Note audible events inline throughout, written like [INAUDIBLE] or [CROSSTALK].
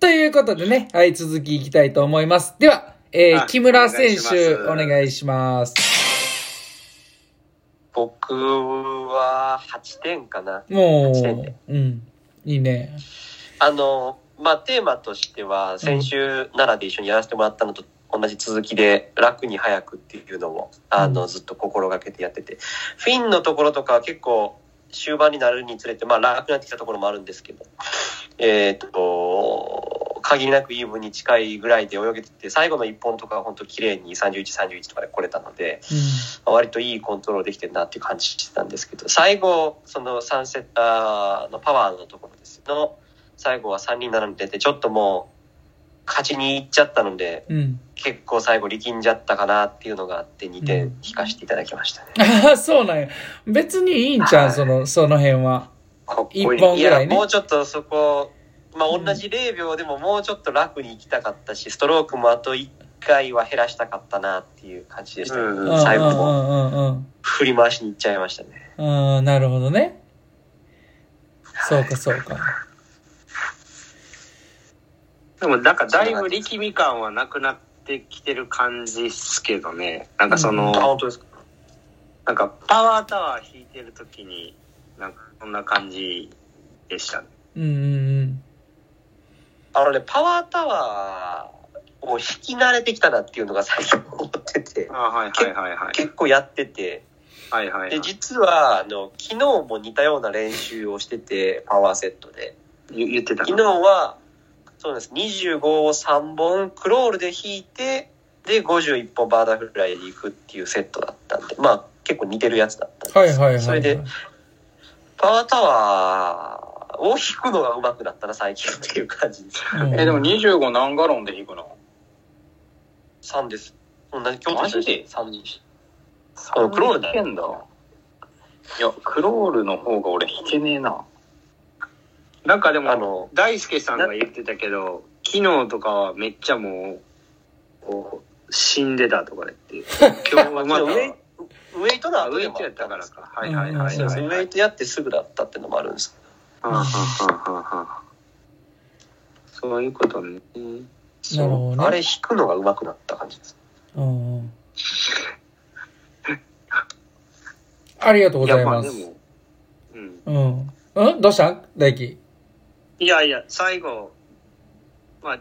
ということでね、はい、続きいきたいと思います。では、えー、あ木村選手、おお願願いします。僕は8点かな。も8点でう、うん、いいね。あの、まあ、テーマとしては、先週奈良で一緒にやらせてもらったのと同じ続きで、楽に早くっていうのを、あの、うんずっと心がけてやってて、フィンのところとかは結構、終盤になるにつれて、まあ、楽になってきたところもあるんですけど、えっ、と、限りなくイーブンに近いぐらいで泳げてて、最後の1本とかは本当綺麗に31、31とかで来れたので、割といいコントロールできてるなっていう感じしてたんですけど、最後、そのサンセッターのパワーのところですよの、最後は3人7に出て、ちょっともう、勝ちに行っちゃったので、うん。うん。結構最後力んじゃったかなっていうのがあって、2点引かせていただきましたね。ああ、そうなんや。別にいいんちゃう、はいその、その辺は。いい。一本いや、ぐらいねもうちょっとそこ、まあ同じ0秒でももうちょっと楽に行きたかったし、ストロークもあと1回は減らしたかったなっていう感じでしたね、うんうん最後もうんうんうんうん。振り回しに行っちゃいましたね。うん、なるほどね。そうか、そうか。でもなんかだいぶ力み感はなくなってきてる感じっすけどね。なんかその、あ、本当ですか？なんかパワータワー引いてる時に、なんかそんな感じでしたね。うんうんあのね、パワータワーを引き慣れてきたなっていうのが最近思ってて、あはいはいはいはい。結構やってて、はいはい、はで、い。実は、あの、昨日も似たような練習をしてて、パワーセットで。言言ってた昨日は、そうです、25を3本クロールで引いて、で、51本バーダーフライで行くっていうセットだったんで、まあ、結構似てるやつだったんですはいはいはいはい。それで、パワータワーを引くのが上手くなったな、最近 [LAUGHS] っていう感じです。うん、え、でも25何ガロンで引くの？3です。同じ京都マジで ?3 人。うんクロールだよ引けんだ。いや、クロールの方が俺引けねえな。なんかでも、あの、大輔さんが言ってたけど、昨日とかはめっちゃもう、こう、死んでたとか言って。[LAUGHS] 今日はまた、ウェイトのあウェイトやったからか。か。はいはいはいはい。ェイトやってすぐだったっていうのもあるんです。はんはんはんはんはんそういうことね。なるほどね。あれ引くのが上手くなった感じです。うんうん。ありがとうございます。うん。うん。うん？どうした？ん大輝。いやいや、最後、まあ、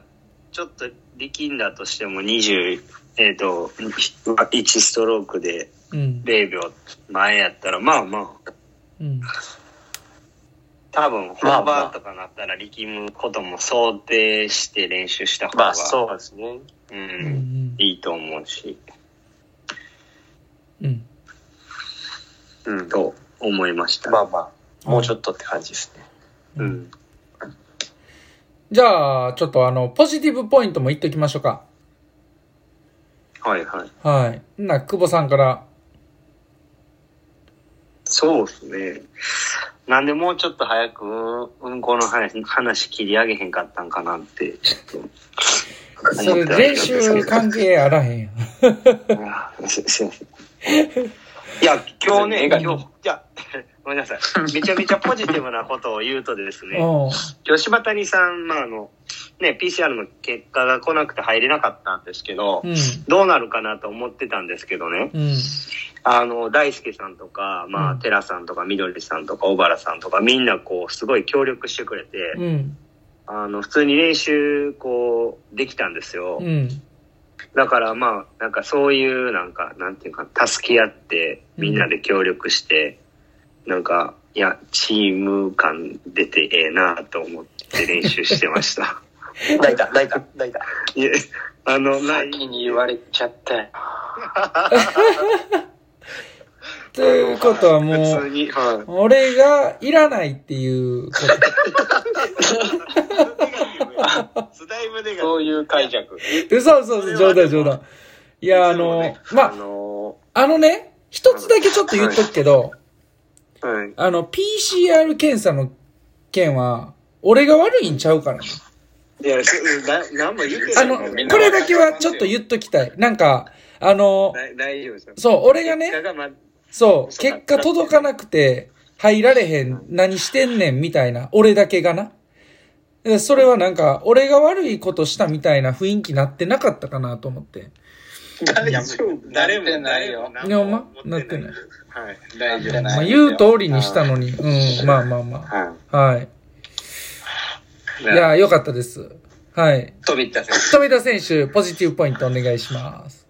ちょっと力んだとしても20、えっ、と、1ストロークでうん。0秒前やったら、まあまあ、うん。多分、本番とかなったら力むことも想定して練習した方が、まあそうですね。う、うんん。いいと思うし、うん。うん。と思いました。まあまあ、もうちょっとって感じですね。う。うんん。じゃあ、ちょっとあの、ポジティブポイントも言っときましょうか。はいはい。はい。な、久保さんから。そうですね。なんでもうちょっと早く、うんこの話話切り上げへんかったんかなって、ちょっと。それ、練習関係あらへんやん。いません。いや、今日ね、今日、いや、ごめんなさい。めちゃめちゃポジティブなことを言うとですね、うん。今日柴谷さん、まああの、ね、PCR の結果が来なくて入れなかったんですけど、うん。どうなるかなと思ってたんですけどね、うん。あの、大輔さんとか、まあ、うん寺さんとか、みどりさんとか、小原さんとか、みんなこう、すごい協力してくれて、うん。あの、普通に練習、こう、できたんですよ。うん。だからまあ、なんかそういう、なんか、なんていうか、助け合って、みんなで協力して、なんか、いや、チーム感出てええなと思って練習してました。[LAUGHS] 泣いた、泣いた、泣いた。いえ、あの、ない。先に言われちゃったよ。[LAUGHS] ということはもう、はい。俺がいらないっていうこと。そういう解釈。嘘嘘嘘、冗談冗談。いや、あの、まあのあ、あのね、一つだけちょっと言っとくけど、はい。あの、PCR 検査の件は、俺が悪いんちゃうからね。いや、そ [LAUGHS] な、なんも言ってあの、ない。これだけはちょっと言っときたい。なんか、あの、だ大丈夫ですよ。そう、俺がねそう、結果届かなくて、入られへん、何してんねん、みたいな、俺だけがな。えそれはなんか、俺が悪いことしたみたいな雰囲気なってなかったかなと思って。大丈夫。誰もないよ。いやまなってない。はい。大丈夫。まあ、言う通りにしたのに。うん、まあまあまはあ。はい。い。いや、よかったです。はい。飛びった選手。富田選手、ポジティブポイントお願いします。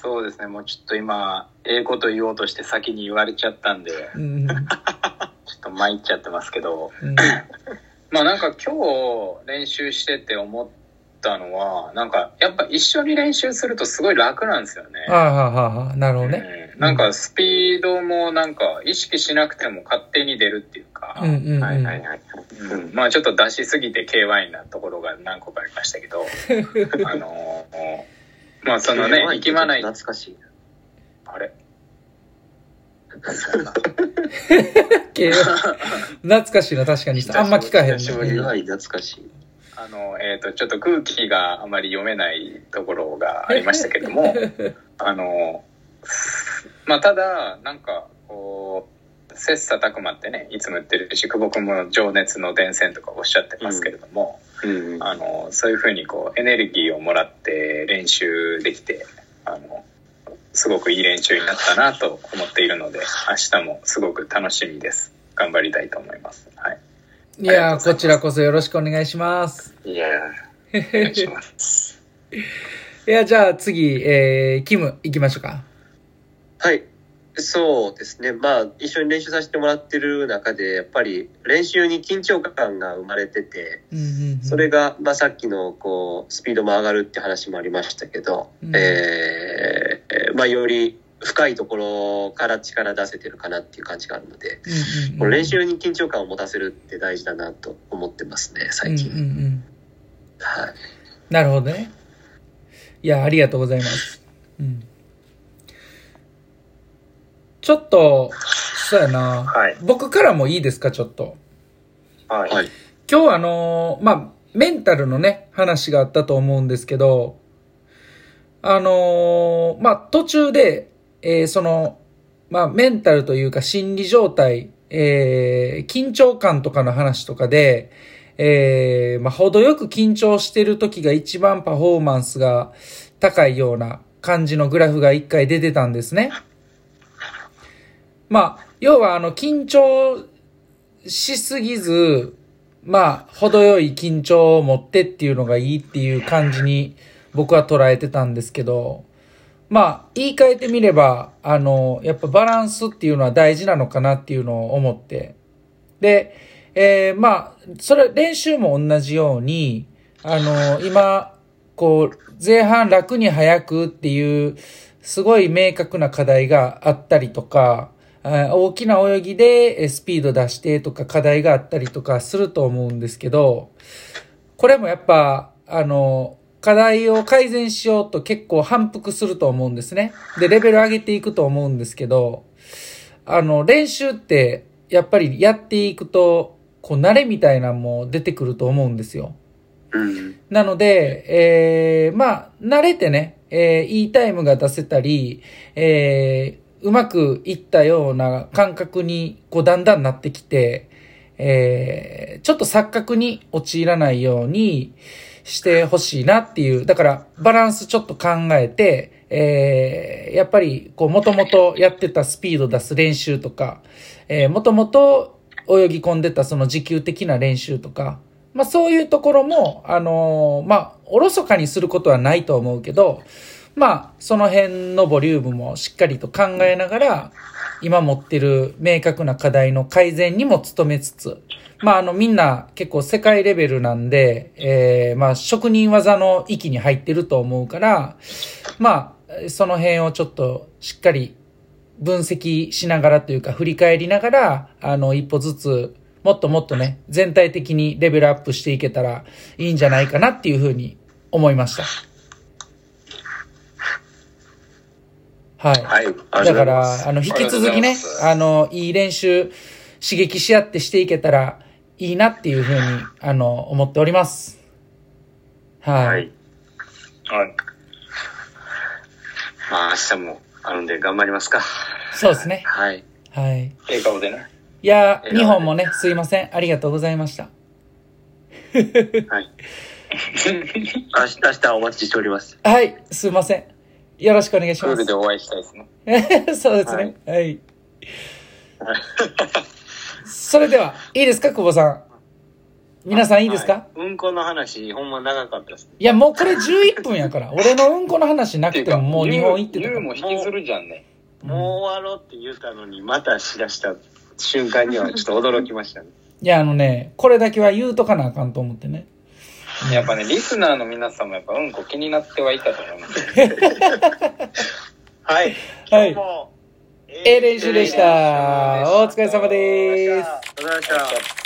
そうですね。もうちょっと今、ええこと言おうとして先に言われちゃったんで、うん。[LAUGHS] ちょっと参っちゃってますけど、うん [LAUGHS] まあなんか今日練習してて思ったのは、なんかやっぱ一緒に練習するとすごい楽なんですよね。ああはあ、なるほどね。うんなんかスピードもなんか意識しなくても勝手に出るっていうか、うんうんうん。はいはいはい。うん。まあちょっと出しすぎて KY なところが何個かありましたけど、[LAUGHS] あのーまあそのね、力まない、懐かしい。あれ？け [LAUGHS] 懐かしいな、確かに。あんま聞かへん。しぶりはい、懐かしい。あの、えっ、と、ちょっと空気があまり読めないところがありましたけども、[LAUGHS] あの、まあ、ただ、なんか、こう、切磋琢磨ってね、いつも言ってるし、久保君も情熱の伝染とかおっしゃってますけれども、うんうん。あの、そういうふうにこう、エネルギーをもらって練習できて、あの、すごくいい練習になったなと思っているので、明日もすごく楽しみです。頑張りたいと思います。はい。いやー、こちらこそよろしくお願いします。いやー、お願いします。いや、じゃあ次、えー、キム、行きましょうか。はい。そうですね。まあ、一緒に練習させてもらってる中で、やっぱり練習に緊張感が生まれてて、それが、まあ、さっきの、こう、スピードも上がるって話もありましたけど、うんえーまあ、より深いところから力出せてるかなっていう感じがあるので、うんうん練習に緊張感を持たせるって大事だなと思ってますね、最近。うんうんうんはい。なるほどね。いや、ありがとうございます。うん。ちょっと、そうやな。はい。僕からもいいですか、ちょっと。はい。はい。今日あのーまあ、メンタルのね、話があったと思うんですけど、あのーまあ、途中で、えーその、まあ、メンタルというか心理状態、えー緊張感とかの話とかで、えーまあ、程よく緊張してる時が一番パフォーマンスが高いような感じのグラフが一回出てたんですね。まあ、要はあの、緊張しすぎず、まあ、程よい緊張を持ってっていうのがいいっていう感じに僕は捉えてたんですけど、まあ、言い換えてみれば、あの、やっぱバランスっていうのは大事なのかなっていうのを思って。で、えーまあ、それ、練習も同じように、あの、今、こう、前半楽に早くっていう、すごい明確な課題があったりとか、大きな泳ぎでえスピード出してとか課題があったりとかすると思うんですけど、これもやっぱ、あの、課題を改善しようと結構反復すると思うんですね。で、レベル上げていくと思うんですけど、あの、練習って、やっぱりやっていくと、こう、慣れみたいなのも出てくると思うんですよ。うん。なので、えー、まあ、慣れてね、えー、いいタイムが出せたり、えー、うまくいったような感覚に、こう、だんだんなってきて、えー、ちょっと錯覚に陥らないようにしてほしいなっていう、だから、バランスちょっと考えて、えー、やっぱり、こう、もともとやってたスピード出す練習とか、えー、もともと泳ぎ込んでたその持久的な練習とか、まあそういうところも、あのーまあ、おろそかにすることはないと思うけど、まあ、その辺のボリュームもしっかりと考えながら、今持ってる明確な課題の改善にも努めつつ、まあ、あの、みんな結構世界レベルなんで、えー、まあ、職人技の域に入ってると思うから、まあ、その辺をちょっとしっかり分析しながらというか振り返りながら、あの、一歩ずつ、もっともっとね、全体的にレベルアップしていけたらいいんじゃないかなっていうふうに思いました。はい。はい。だから、あの、引き続きね、あの、いい練習、刺激し合ってしていけたらいいなっていうふうに、あの、思っております。はい。はい。はい。まあ、明日もあるんで頑張りますか。そうですね。はい。はい。笑顔でね。いやー、日本もね、すいません。ありがとうございました。はい。[LAUGHS] 明日、明日お待ちしております。はい、すいません。よろしくお願いしまプールでお会いしたいですね。す。[LAUGHS] そうですね。はい。それでは、いいですか、久保さん。皆さんいいですか、はいうんこの話、ほんま長かったです。い、や、もうこれ11分やから。[LAUGHS] 俺のうんこの話なくてももう日本行ってたかも引きずるじゃんね。もう終わろうって言ったのに、またしだした瞬間にはちょっと驚きましたね。いや、あのね、これだけは言うとかなあかんと思ってね。やっぱね、リスナーの皆さんもやっぱうんこ気になってはいたと思います。[LAUGHS] はい。はい今日も、ええ練習でした。お疲れ様です。お疲れ様でした。